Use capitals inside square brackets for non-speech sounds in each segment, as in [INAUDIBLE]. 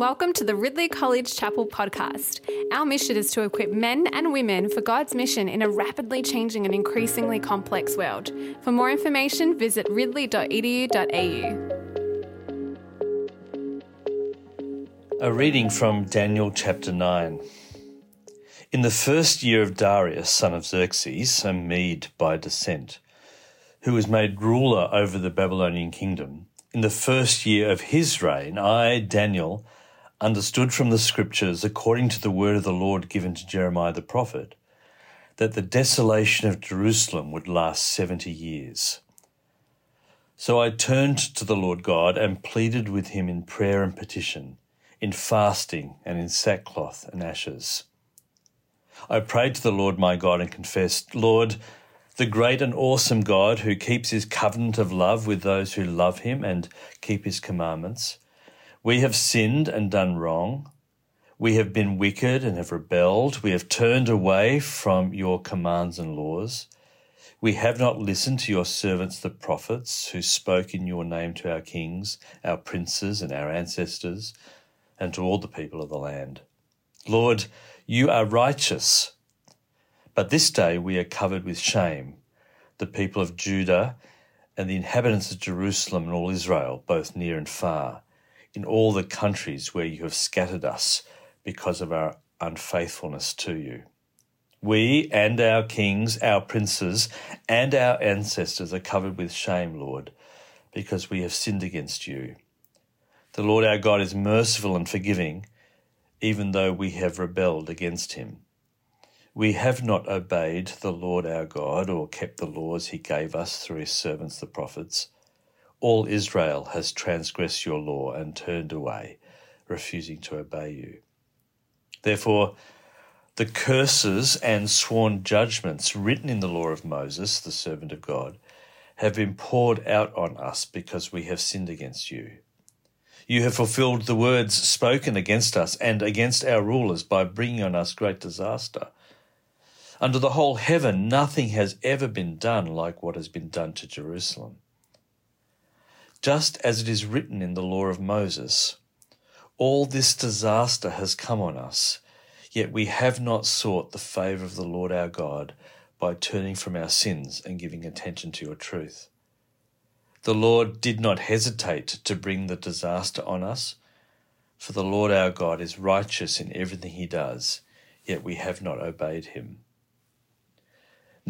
Welcome to the Ridley College Chapel podcast. Our mission is to equip men and women for God's mission in a rapidly changing and increasingly complex world. For more information, visit ridley.edu.au. A reading from Daniel chapter 9. In the first year of Darius, son of Xerxes, a Mede by descent, who was made ruler over the Babylonian kingdom, in the first year of his reign, I, Daniel, understood from the scriptures, according to the word of the Lord given to Jeremiah the prophet, that the desolation of Jerusalem would last 70 years. So I turned to the Lord God and pleaded with him in prayer and petition, in fasting and in sackcloth and ashes. I prayed to the Lord my God and confessed, Lord, the great and awesome God who keeps his covenant of love with those who love him and keep his commandments, we have sinned and done wrong. We have been wicked and have rebelled. We have turned away from your commands and laws. We have not listened to your servants, the prophets, who spoke in your name to our kings, our princes, and our ancestors, and to all the people of the land. Lord, you are righteous. But this day we are covered with shame, the people of Judah and the inhabitants of Jerusalem and all Israel, both near and far in all the countries where you have scattered us because of our unfaithfulness to you. We and our kings, our princes, and our ancestors are covered with shame, Lord, because we have sinned against you. The Lord our God is merciful and forgiving, even though we have rebelled against him. We have not obeyed the Lord our God or kept the laws he gave us through his servants the prophets. All Israel has transgressed your law and turned away, refusing to obey you. Therefore, the curses and sworn judgments written in the law of Moses, the servant of God, have been poured out on us because we have sinned against you. You have fulfilled the words spoken against us and against our rulers by bringing on us great disaster. Under the whole heaven, nothing has ever been done like what has been done to Jerusalem just as it is written in the law of Moses. All this disaster has come on us, yet we have not sought the favour of the Lord our God by turning from our sins and giving attention to your truth. The Lord did not hesitate to bring the disaster on us, for the Lord our God is righteous in everything he does, yet we have not obeyed him.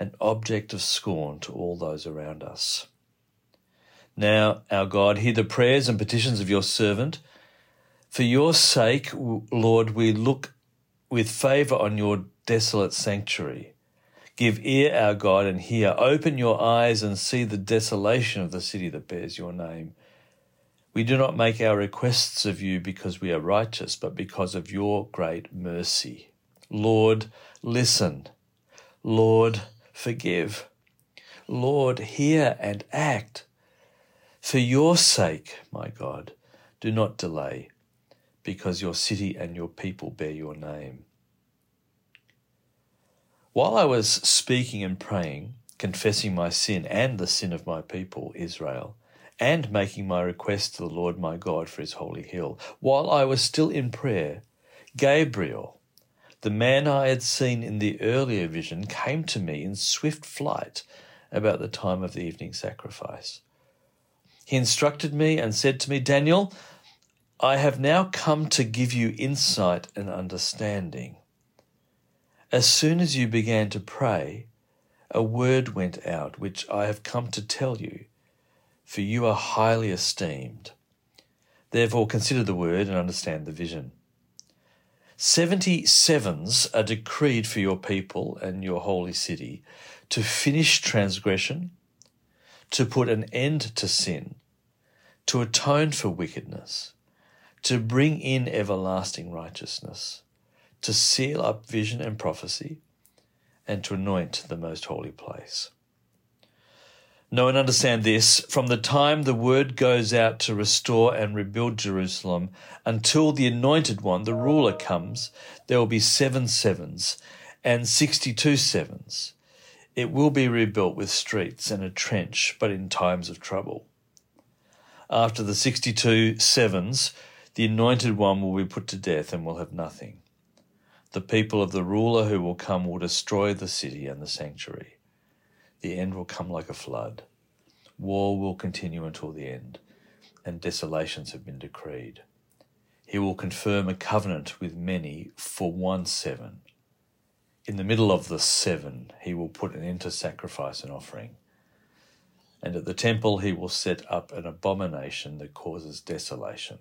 an object of scorn to all those around us. Now, our God, hear the prayers and petitions of your servant. For your sake, Lord, we look with favour on your desolate sanctuary. Give ear, our God, and hear. Open your eyes and see the desolation of the city that bears your name. We do not make our requests of you because we are righteous, but because of your great mercy. Lord, listen. Lord, forgive. Lord, hear and act. For your sake, my God, do not delay, because your city and your people bear your name. While I was speaking and praying, confessing my sin and the sin of my people, Israel, and making my request to the Lord my God for his holy hill, while I was still in prayer, Gabriel, the man I had seen in the earlier vision came to me in swift flight about the time of the evening sacrifice. He instructed me and said to me, Daniel, I have now come to give you insight and understanding. As soon as you began to pray, a word went out which I have come to tell you, for you are highly esteemed. Therefore, consider the word and understand the vision. Seventy sevens are decreed for your people and your holy city to finish transgression, to put an end to sin, to atone for wickedness, to bring in everlasting righteousness, to seal up vision and prophecy, and to anoint the most holy place. Know and understand this from the time the word goes out to restore and rebuild Jerusalem until the anointed one, the ruler, comes, there will be seven sevens and sixty two sevens. It will be rebuilt with streets and a trench, but in times of trouble. After the sixty two sevens, the anointed one will be put to death and will have nothing. The people of the ruler who will come will destroy the city and the sanctuary. The end will come like a flood. War will continue until the end, and desolations have been decreed. He will confirm a covenant with many for one seven. In the middle of the seven, he will put an end to sacrifice and offering. And at the temple, he will set up an abomination that causes desolation,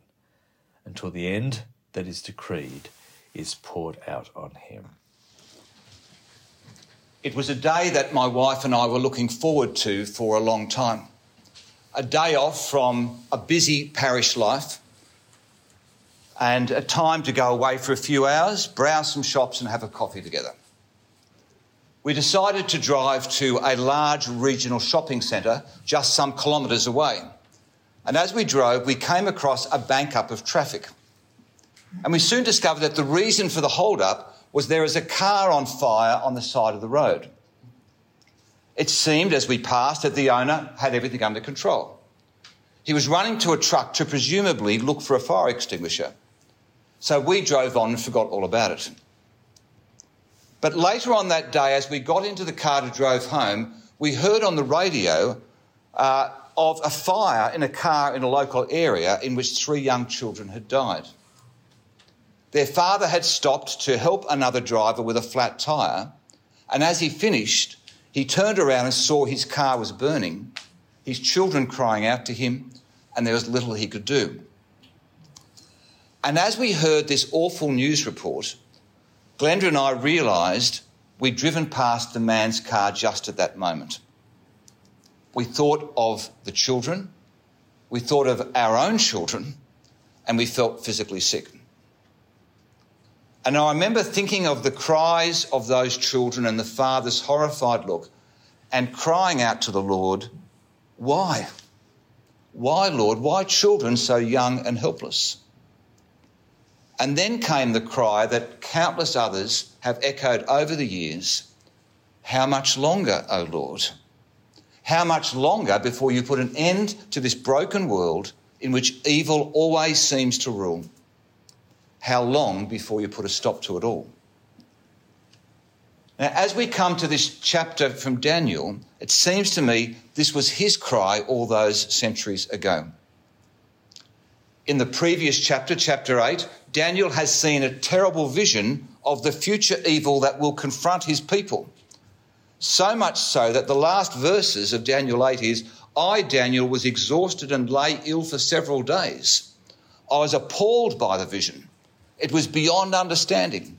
until the end that is decreed is poured out on him. It was a day that my wife and I were looking forward to for a long time. A day off from a busy parish life and a time to go away for a few hours, browse some shops, and have a coffee together. We decided to drive to a large regional shopping centre just some kilometres away. And as we drove, we came across a bank up of traffic. And we soon discovered that the reason for the hold up was there is a car on fire on the side of the road. It seemed as we passed that the owner had everything under control. He was running to a truck to presumably look for a fire extinguisher. So we drove on and forgot all about it. But later on that day, as we got into the car to drive home, we heard on the radio uh, of a fire in a car in a local area in which three young children had died. Their father had stopped to help another driver with a flat tyre, and as he finished, he turned around and saw his car was burning, his children crying out to him, and there was little he could do. And as we heard this awful news report, Glenda and I realised we'd driven past the man's car just at that moment. We thought of the children, we thought of our own children, and we felt physically sick. And I remember thinking of the cries of those children and the father's horrified look and crying out to the Lord, Why? Why, Lord? Why children so young and helpless? And then came the cry that countless others have echoed over the years How much longer, O Lord? How much longer before you put an end to this broken world in which evil always seems to rule? How long before you put a stop to it all? Now, as we come to this chapter from Daniel, it seems to me this was his cry all those centuries ago. In the previous chapter, chapter 8, Daniel has seen a terrible vision of the future evil that will confront his people. So much so that the last verses of Daniel 8 is I, Daniel, was exhausted and lay ill for several days. I was appalled by the vision. It was beyond understanding.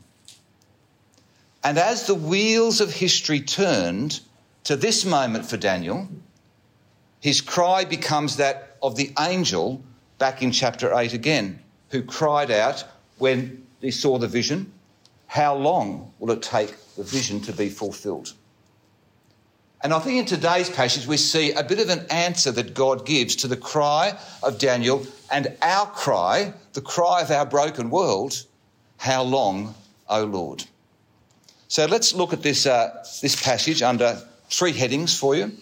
And as the wheels of history turned to this moment for Daniel, his cry becomes that of the angel back in chapter 8 again, who cried out when he saw the vision, How long will it take the vision to be fulfilled? And I think in today's passage, we see a bit of an answer that God gives to the cry of Daniel and our cry, the cry of our broken world How long, O Lord? So let's look at this, uh, this passage under three headings for you.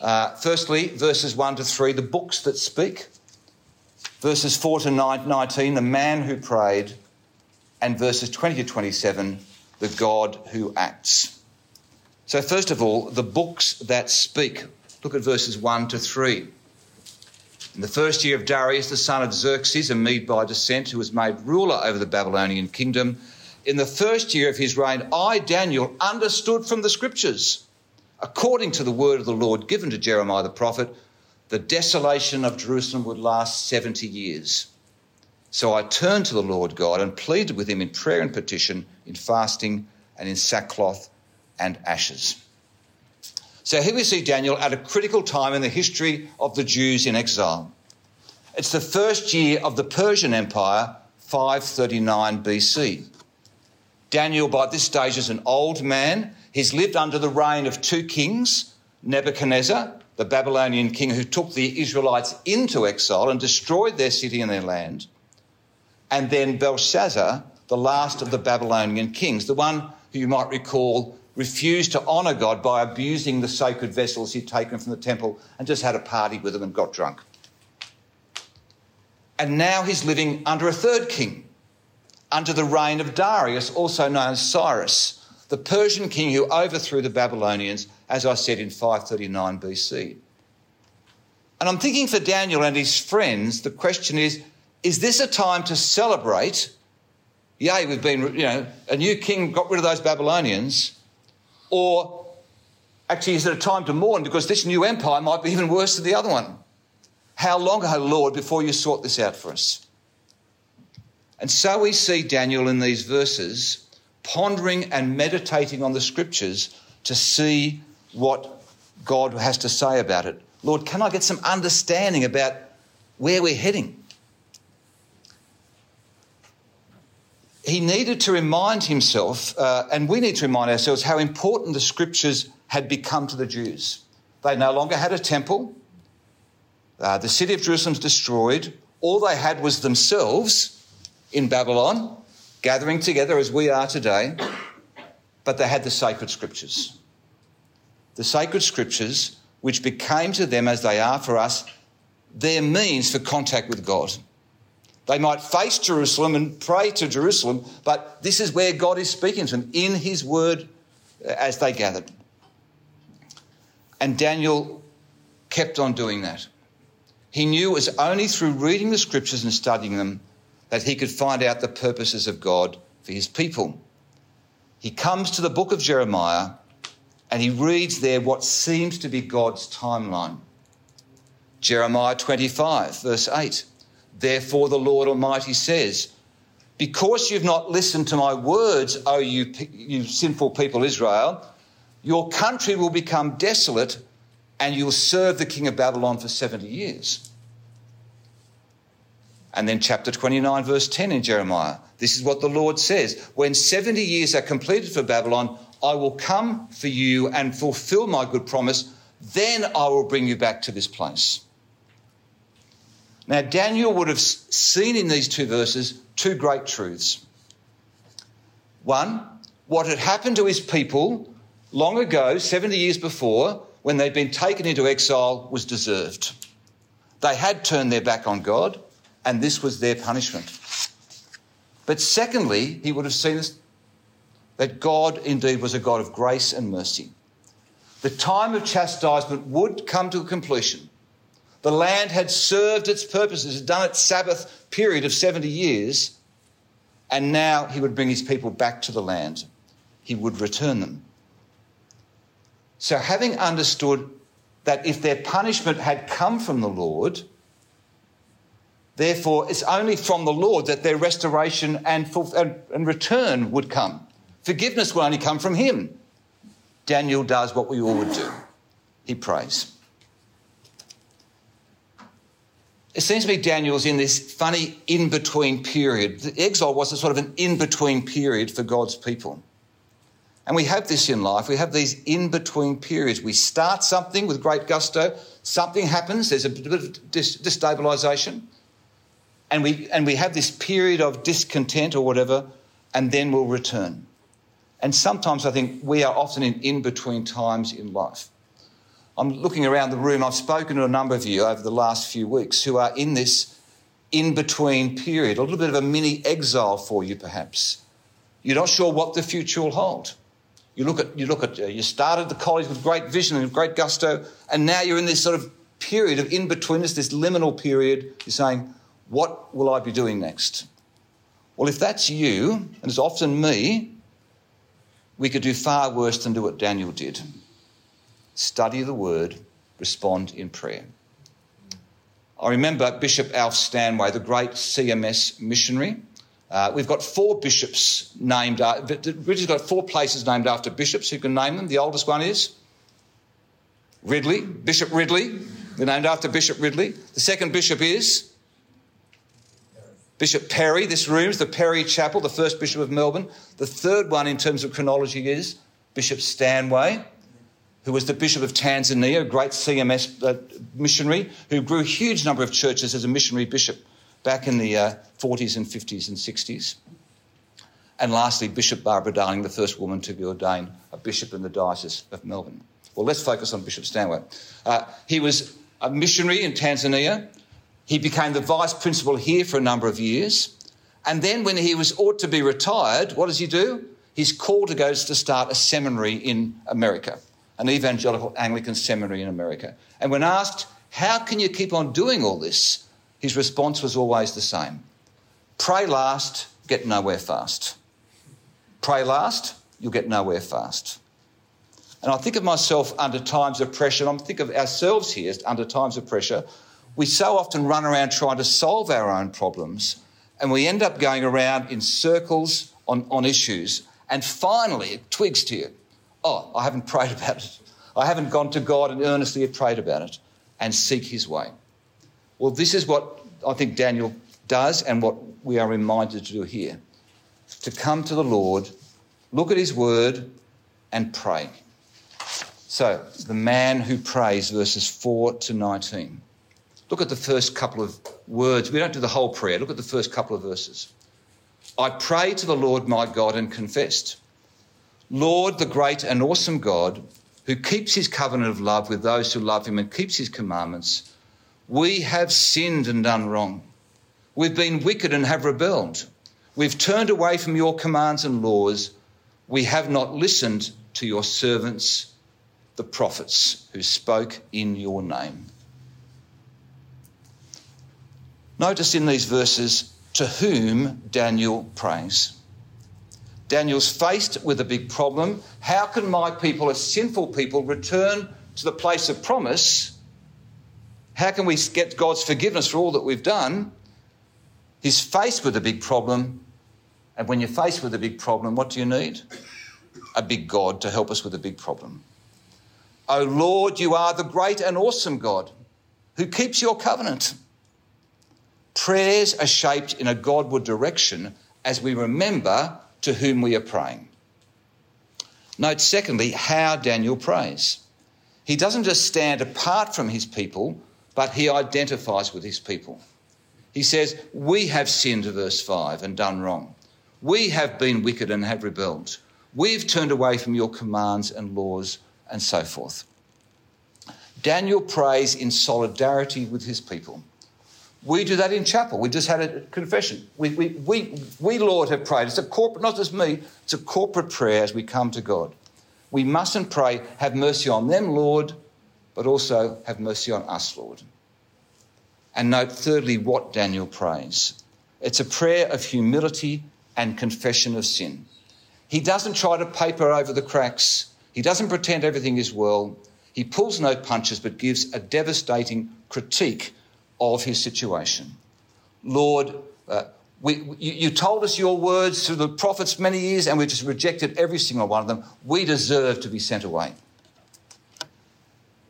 Uh, firstly, verses 1 to 3, the books that speak. Verses 4 to 19, the man who prayed. And verses 20 to 27, the God who acts. So, first of all, the books that speak. Look at verses 1 to 3. In the first year of Darius, the son of Xerxes, a Mede by descent, who was made ruler over the Babylonian kingdom, in the first year of his reign, I, Daniel, understood from the scriptures, according to the word of the Lord given to Jeremiah the prophet, the desolation of Jerusalem would last 70 years. So I turned to the Lord God and pleaded with him in prayer and petition, in fasting and in sackcloth and ashes. So here we see Daniel at a critical time in the history of the Jews in exile. It's the first year of the Persian Empire, 539 BC. Daniel, by this stage, is an old man. He's lived under the reign of two kings Nebuchadnezzar, the Babylonian king who took the Israelites into exile and destroyed their city and their land, and then Belshazzar, the last of the Babylonian kings, the one who you might recall refused to honour God by abusing the sacred vessels he'd taken from the temple and just had a party with them and got drunk. And now he's living under a third king, under the reign of Darius, also known as Cyrus, the Persian king who overthrew the Babylonians, as I said, in 539 BC. And I'm thinking for Daniel and his friends, the question is is this a time to celebrate? Yay, we've been, you know, a new king got rid of those Babylonians. Or actually, is it a time to mourn because this new empire might be even worse than the other one? How long, O Lord, before you sort this out for us? And so we see Daniel in these verses pondering and meditating on the scriptures to see what God has to say about it. Lord, can I get some understanding about where we're heading? He needed to remind himself, uh, and we need to remind ourselves, how important the scriptures had become to the Jews. They no longer had a temple, uh, the city of Jerusalem's destroyed. All they had was themselves in Babylon, gathering together as we are today, but they had the sacred scriptures. The sacred scriptures, which became to them as they are for us, their means for contact with God. They might face Jerusalem and pray to Jerusalem, but this is where God is speaking to them in His word uh, as they gathered. And Daniel kept on doing that. He knew it was only through reading the scriptures and studying them that he could find out the purposes of God for his people. He comes to the book of Jeremiah and he reads there what seems to be God's timeline. Jeremiah 25, verse 8. Therefore, the Lord Almighty says, Because you've not listened to my words, O you, you sinful people Israel, your country will become desolate and you'll serve the king of Babylon for 70 years. And then, chapter 29, verse 10 in Jeremiah. This is what the Lord says When 70 years are completed for Babylon, I will come for you and fulfill my good promise. Then I will bring you back to this place. Now, Daniel would have seen in these two verses two great truths. One, what had happened to his people long ago, 70 years before, when they'd been taken into exile was deserved. They had turned their back on God, and this was their punishment. But secondly, he would have seen that God indeed was a God of grace and mercy. The time of chastisement would come to a completion. The land had served its purposes, had done its Sabbath period of 70 years, and now he would bring his people back to the land. He would return them. So, having understood that if their punishment had come from the Lord, therefore it's only from the Lord that their restoration and, and return would come. Forgiveness will only come from Him. Daniel does what we all would do he prays. It seems to me Daniel's in this funny in between period. The exile was a sort of an in between period for God's people. And we have this in life. We have these in between periods. We start something with great gusto, something happens, there's a bit of destabilization, and we, and we have this period of discontent or whatever, and then we'll return. And sometimes I think we are often in in between times in life. I'm looking around the room, I've spoken to a number of you over the last few weeks who are in this in between period, a little bit of a mini exile for you, perhaps. You're not sure what the future will hold. You look at, you look at, uh, you started the college with great vision and great gusto, and now you're in this sort of period of in betweenness, this liminal period. You're saying, what will I be doing next? Well, if that's you, and it's often me, we could do far worse than do what Daniel did study the word, respond in prayer. I remember Bishop Alf Stanway, the great CMS missionary. Uh, we've got four bishops named. Uh, Ridley's got four places named after bishops. Who can name them? The oldest one is Ridley, Bishop Ridley. They're named after Bishop Ridley. The second bishop is Bishop Perry, this room is the Perry Chapel, the first Bishop of Melbourne. The third one in terms of chronology is Bishop Stanway, who was the Bishop of Tanzania, a great CMS uh, missionary who grew a huge number of churches as a missionary bishop back in the uh, 40s and 50s and 60s. And lastly, Bishop Barbara Darling, the first woman to be ordained a bishop in the Diocese of Melbourne. Well, let's focus on Bishop Stanway. Uh, he was a missionary in Tanzania. He became the vice principal here for a number of years. And then, when he was ought to be retired, what does he do? He's called to go to start a seminary in America, an evangelical Anglican seminary in America. And when asked, How can you keep on doing all this? his response was always the same Pray last, get nowhere fast. Pray last, you'll get nowhere fast. And I think of myself under times of pressure, and I think of ourselves here under times of pressure. We so often run around trying to solve our own problems, and we end up going around in circles on, on issues. And finally, it twigs to you oh, I haven't prayed about it. I haven't gone to God and earnestly have prayed about it and seek His way. Well, this is what I think Daniel does and what we are reminded to do here to come to the Lord, look at His word, and pray. So, the man who prays, verses 4 to 19. Look at the first couple of words. We don't do the whole prayer. Look at the first couple of verses. I prayed to the Lord my God and confessed, Lord, the great and awesome God, who keeps his covenant of love with those who love him and keeps his commandments, we have sinned and done wrong. We've been wicked and have rebelled. We've turned away from your commands and laws. We have not listened to your servants the prophets who spoke in your name. Notice in these verses to whom Daniel prays. Daniel's faced with a big problem. How can my people, as sinful people, return to the place of promise? How can we get God's forgiveness for all that we've done? He's faced with a big problem. And when you're faced with a big problem, what do you need? A big God to help us with a big problem. O Lord, you are the great and awesome God who keeps your covenant. Prayers are shaped in a Godward direction as we remember to whom we are praying. Note, secondly, how Daniel prays. He doesn't just stand apart from his people, but he identifies with his people. He says, We have sinned, verse 5, and done wrong. We have been wicked and have rebelled. We've turned away from your commands and laws and so forth. Daniel prays in solidarity with his people. We do that in chapel. We just had a confession. We, we, we, we, Lord, have prayed. It's a corporate, not just me, it's a corporate prayer as we come to God. We mustn't pray, have mercy on them, Lord, but also have mercy on us, Lord. And note, thirdly, what Daniel prays. It's a prayer of humility and confession of sin. He doesn't try to paper over the cracks. He doesn't pretend everything is well. He pulls no punches but gives a devastating critique of his situation. Lord, uh, we, you, you, told us your words through the prophets many years and we just rejected every single one of them. We deserve to be sent away.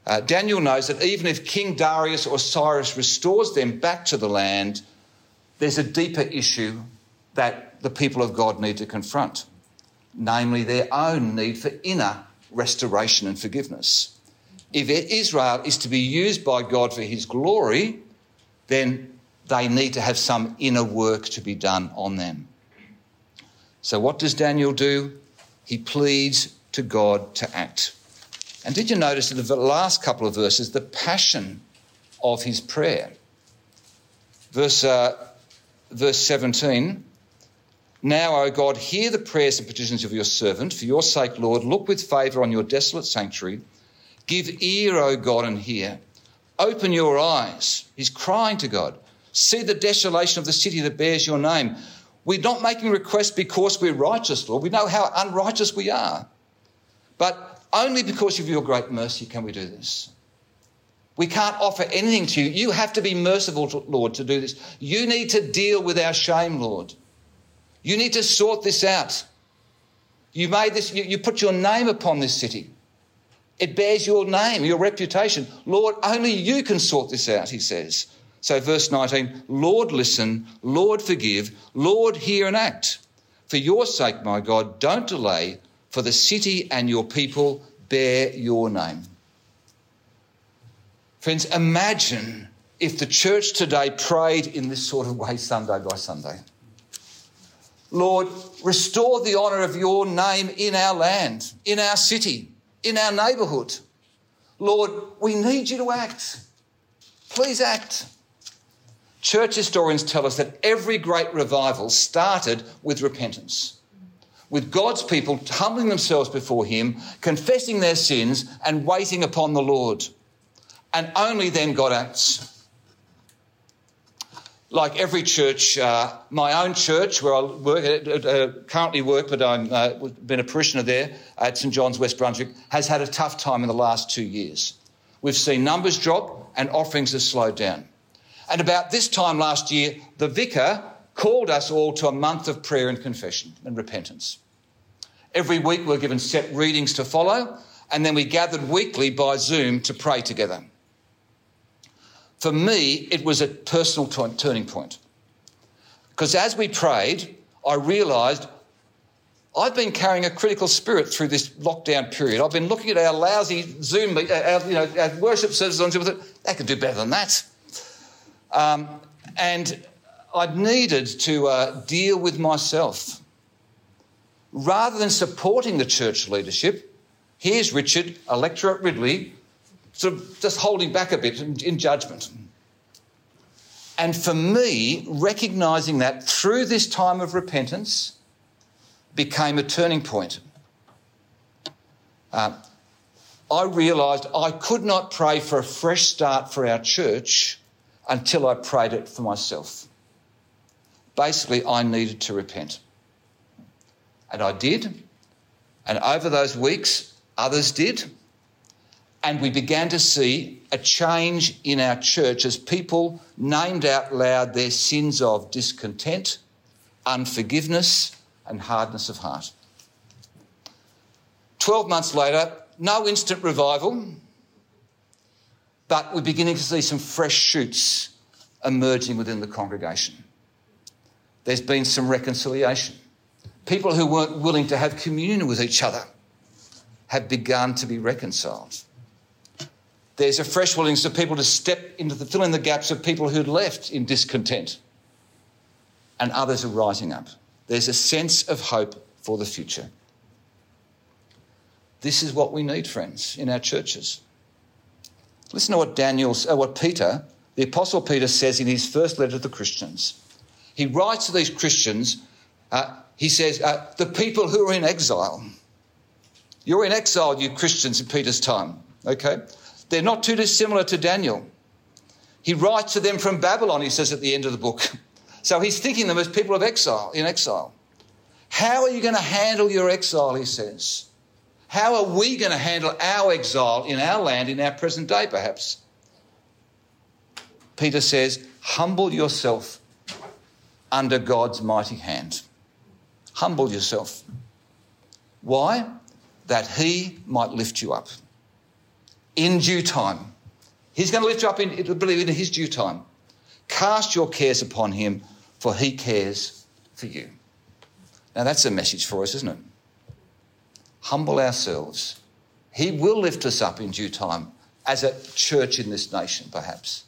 Uh, Daniel knows that even if King Darius or Cyrus restores them back to the land, there's a deeper issue that the people of God need to confront, namely their own need for inner restoration and forgiveness. If Israel is to be used by God for his glory, then they need to have some inner work to be done on them. So, what does Daniel do? He pleads to God to act. And did you notice in the last couple of verses the passion of his prayer? Verse, uh, verse 17 Now, O God, hear the prayers and petitions of your servant. For your sake, Lord, look with favour on your desolate sanctuary Give ear, O God, and hear. Open your eyes. He's crying to God. See the desolation of the city that bears your name. We're not making requests because we're righteous, Lord. We know how unrighteous we are. But only because of your great mercy can we do this. We can't offer anything to you. You have to be merciful, to, Lord, to do this. You need to deal with our shame, Lord. You need to sort this out. You made this, you, you put your name upon this city. It bears your name, your reputation. Lord, only you can sort this out, he says. So, verse 19 Lord, listen, Lord, forgive, Lord, hear and act. For your sake, my God, don't delay, for the city and your people bear your name. Friends, imagine if the church today prayed in this sort of way Sunday by Sunday. Lord, restore the honour of your name in our land, in our city, in our neighbourhood. Lord, we need you to act. Please act. Church historians tell us that every great revival started with repentance, with God's people humbling themselves before Him, confessing their sins, and waiting upon the Lord. And only then God acts like every church, uh, my own church, where I work, uh, uh, currently work, but I've uh, been a parishioner there at St John's, West Brunswick, has had a tough time in the last two years. We've seen numbers drop and offerings have slowed down. And about this time last year, the vicar called us all to a month of prayer and confession and repentance. Every week we're given set readings to follow, and then we gathered weekly by Zoom to pray together. For me, it was a personal t- turning point. Because as we prayed, I realised I've been carrying a critical spirit through this lockdown period. I've been looking at our lousy Zoom, uh, our, you know, our worship services on Zoom. They could do better than that. Um, and I needed to uh, deal with myself. Rather than supporting the church leadership, here's Richard, a lecturer at Ridley, sort of just holding back a bit in, in judgment. And for me, recognizing that through this time of repentance became a turning point. Uh, I realised I could not pray for a fresh start for our church until I prayed it for myself. Basically, I needed to repent. And I did. And over those weeks, others did. And we began to see a change in our church as people named out loud their sins of discontent, unforgiveness, and hardness of heart. Twelve months later, no instant revival, but we're beginning to see some fresh shoots emerging within the congregation. There's been some reconciliation. People who weren't willing to have communion with each other have begun to be reconciled. There's a fresh willingness of people to step into the fill in the gaps of people who'd left in discontent. And others are rising up. There's a sense of hope for the future. This is what we need, friends, in our churches. Listen to what Daniel, uh, what Peter, the Apostle Peter, says in his first letter to the Christians. He writes to these Christians. Uh, he says, uh, "The people who are in exile. You're in exile, you Christians, in Peter's time. Okay, they're not too dissimilar to Daniel. He writes to them from Babylon, he says at the end of the book. [LAUGHS] So he's thinking them as people of exile, in exile. How are you going to handle your exile, he says? How are we going to handle our exile in our land, in our present day, perhaps? Peter says, humble yourself under God's mighty hand. Humble yourself. Why? That he might lift you up in due time. He's going to lift you up in, believe in his due time. Cast your cares upon him, for he cares for you. Now that's a message for us, isn't it? Humble ourselves. He will lift us up in due time as a church in this nation, perhaps.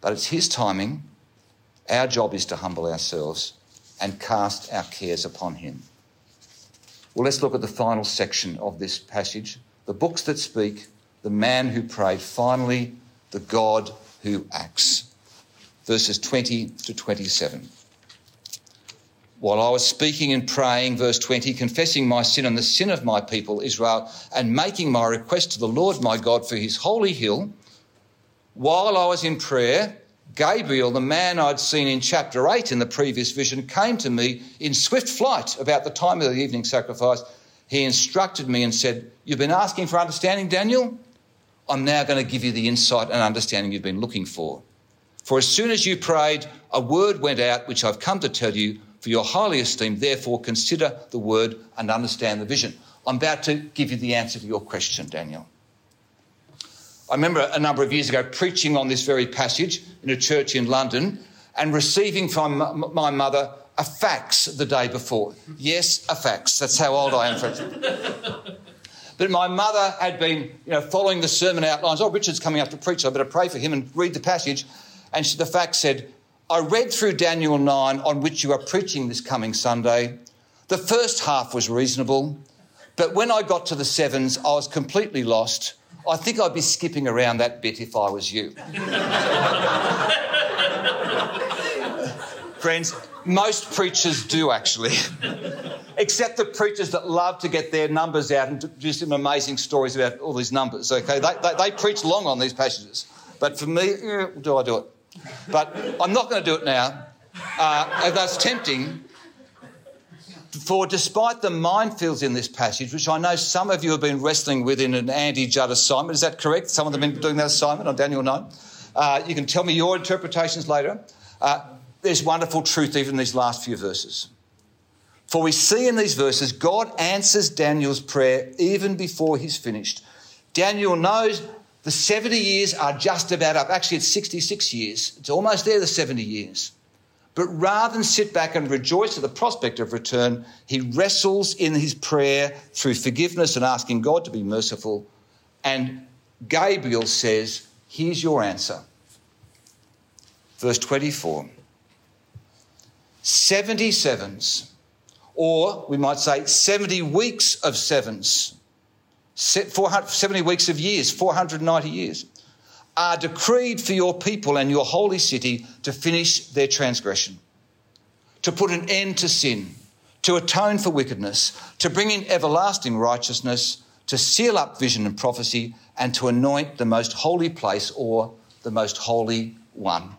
But it's his timing. Our job is to humble ourselves and cast our cares upon him. Well, let's look at the final section of this passage the books that speak the man who prayed, finally, the God who acts. Verses 20 to 27. While I was speaking and praying, verse 20, confessing my sin and the sin of my people Israel, and making my request to the Lord my God for his holy hill, while I was in prayer, Gabriel, the man I'd seen in chapter 8 in the previous vision, came to me in swift flight about the time of the evening sacrifice. He instructed me and said, You've been asking for understanding, Daniel? I'm now going to give you the insight and understanding you've been looking for. For as soon as you prayed, a word went out which I've come to tell you for your highly esteemed. Therefore, consider the word and understand the vision. I'm about to give you the answer to you're question, Daniel. I remember a number of years ago preaching on this very passage in a church in London and receiving from my mother a fax the day before. Yes, a fax. That's how old I am. [LAUGHS] But my mother had been, you know, following the sermon outlines. Oh, Richard's coming up to preach. I better pray for him and read the passage. And she, the fact said, I read through Daniel 9 on which you are preaching this coming Sunday. The first half was reasonable, but when I got to the sevens, I was completely lost. I think I'd be skipping around that bit if I was you. [LAUGHS] Friends, most preachers do actually, [LAUGHS] except the preachers that love to get their numbers out and do some amazing stories about all these numbers. Okay, they, they, they preach long on these passages, but for me, eh, do I do it? But I'm not going to do it now. Uh, that's tempting. For despite the minefields in this passage, which I know some of you have been wrestling with in an Andy Judd assignment, is that correct? Some of them have been doing that assignment on Daniel 9. Uh, you can tell me your interpretations later. Uh, there's wonderful truth even in these last few verses. For we see in these verses, God answers Daniel's prayer even before he's finished. Daniel knows the 70 years are just about up. Actually, it's 66 years. It's almost there, the 70 years. But rather than sit back and rejoice at the prospect of return, he wrestles in his prayer through forgiveness and asking God to be merciful. And Gabriel says, Here's your answer. Verse 24 70 sevens, or we might say 70 weeks of sevens, 70 weeks of years, 490 years, are decreed for your people and your holy city to finish their transgression, to put an end to sin, to atone for wickedness, to bring in everlasting righteousness, to seal up vision and prophecy, and to anoint the most holy place or the most holy one.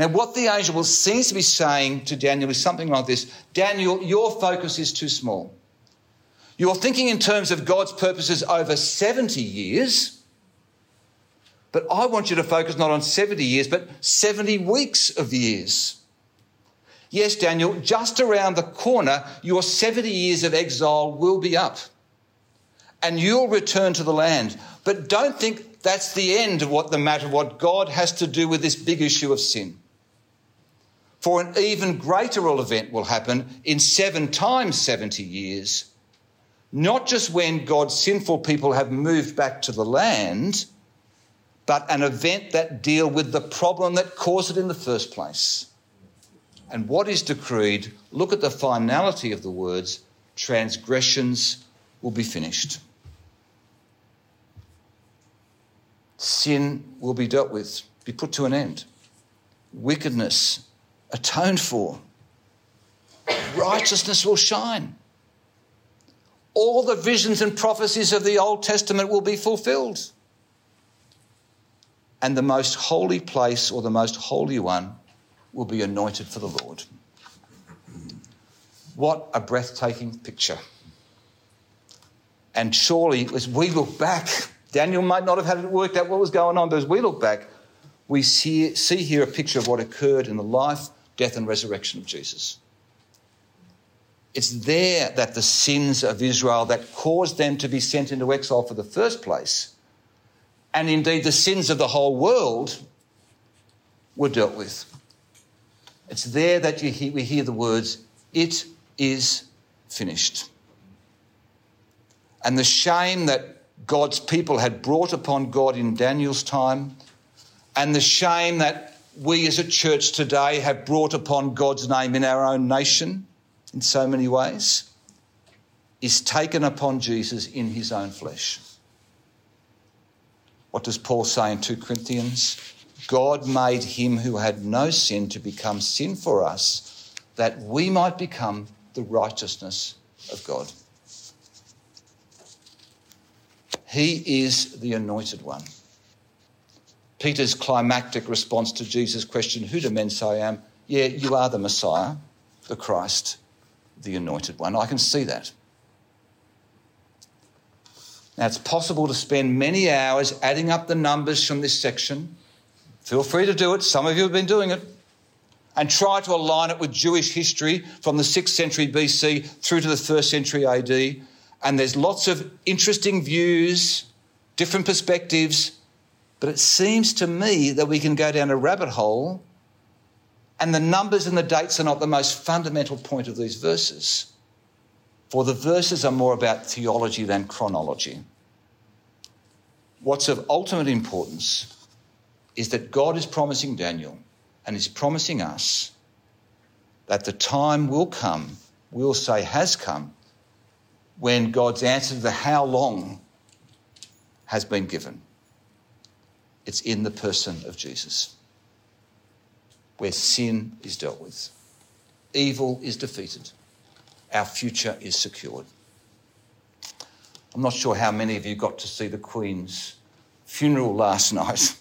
Now, what the angel seems to be saying to Daniel is something like this Daniel, your focus is too small. You're thinking in terms of God's purposes over 70 years, but I want you to focus not on 70 years, but 70 weeks of years. Yes, Daniel, just around the corner, your 70 years of exile will be up and you'll return to the land. But don't think that's the end of what the matter, what God has to do with this big issue of sin. For an even greater event will happen in seven times 70 years, not just when God's sinful people have moved back to the land, but an event that deal with the problem that caused it in the first place. And what is decreed, look at the finality of the words, transgressions will be finished. Sin will be dealt with, be put to an end. Wickedness atoned for. Righteousness will shine. All the visions and prophecies of the Old Testament will be fulfilled. And the most holy place or the most holy one will be anointed for the Lord. What a breathtaking picture. And surely, as we look back, Daniel might not have had it worked out what was going on, but as we look back, we see, see here a picture of what occurred in the life death, and resurrection of Jesus. It's there that the sins of Israel that caused them to be sent into exile for the first place, and indeed the sins of the whole world, were dealt with. It's there that hear, we hear the words, It is finished. And the shame that God's people had brought upon God in Daniel's time, and the shame that we as a church today have brought upon God's name in our own nation in so many ways is taken upon Jesus in his own flesh. What does Paul say in 2 Corinthians? God made him who had no sin to become sin for us, that we might become the righteousness of God. He is the anointed one. Peter's climactic response to Jesus' question, Who do men say I am? Yeah, you are the Messiah, the Christ, the anointed one. I can see that. Now, it's possible to spend many hours adding up the numbers from this section. Feel free to do it. Some of you have been doing it. And try to align it with Jewish history from the 6th century BC through to the 1st century AD. And there's lots of interesting views different perspectives, but it seems to me that we can go down a rabbit hole, and the numbers and the dates are not the most fundamental point of these verses. For the verses are more about theology than chronology. What's of ultimate importance is that God is promising Daniel and is promising us that the time will come, we'll say has come, when God's answer to the how long has been given. It's in the person of Jesus, where sin is dealt with, evil is defeated, our future is secured. I'm not sure how many of you got to see the Queen's funeral last [LAUGHS] night.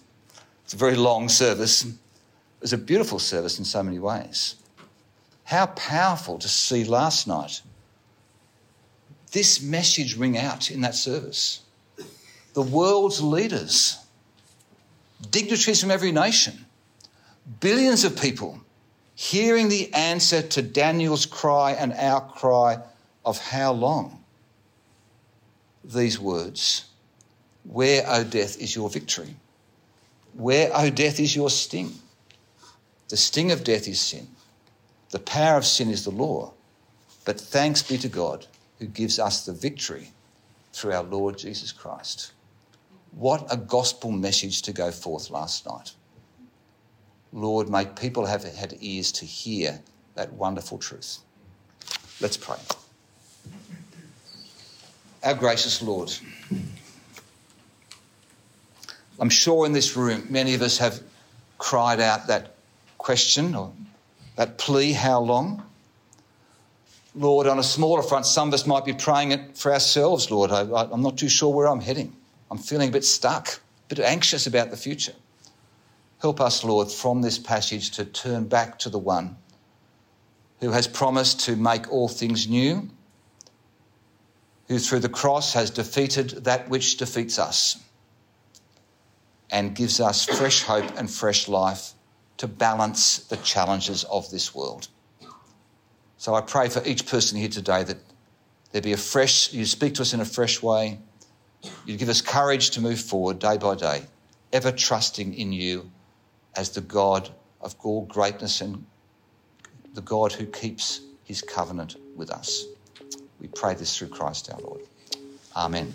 It's a very long service. It was a beautiful service in so many ways. How powerful to see last night this message ring out in that service. The world's leaders, dignitaries from every nation, billions of people hearing the answer to Daniel's cry and our cry of how long? These words Where, O death, is your victory? Where, O death, is your sting? The sting of death is sin. The power of sin is the law. But thanks be to God who gives us the victory through our Lord Jesus Christ. What a gospel message to go forth last night. Lord, may people have had ears to hear that wonderful truth. Let's pray. Our gracious Lord, I'm sure in this room many of us have cried out that question or that plea, how long? Lord, on a smaller front, some of us might be praying it for ourselves, Lord. I, am not too sure where I'm heading. I'm feeling a bit stuck, a bit anxious about the future. Help us, Lord, from this passage to turn back to the one who has promised to make all things new, who through the cross has defeated that which defeats us and gives us fresh hope and fresh life to balance the challenges of this world. So I pray for each person here today that there be a fresh, you speak to us in a fresh way. You give us courage to move forward day by day, ever trusting in you as the God of all greatness and the God who keeps his covenant with us. We pray this through Christ our Lord. Amen.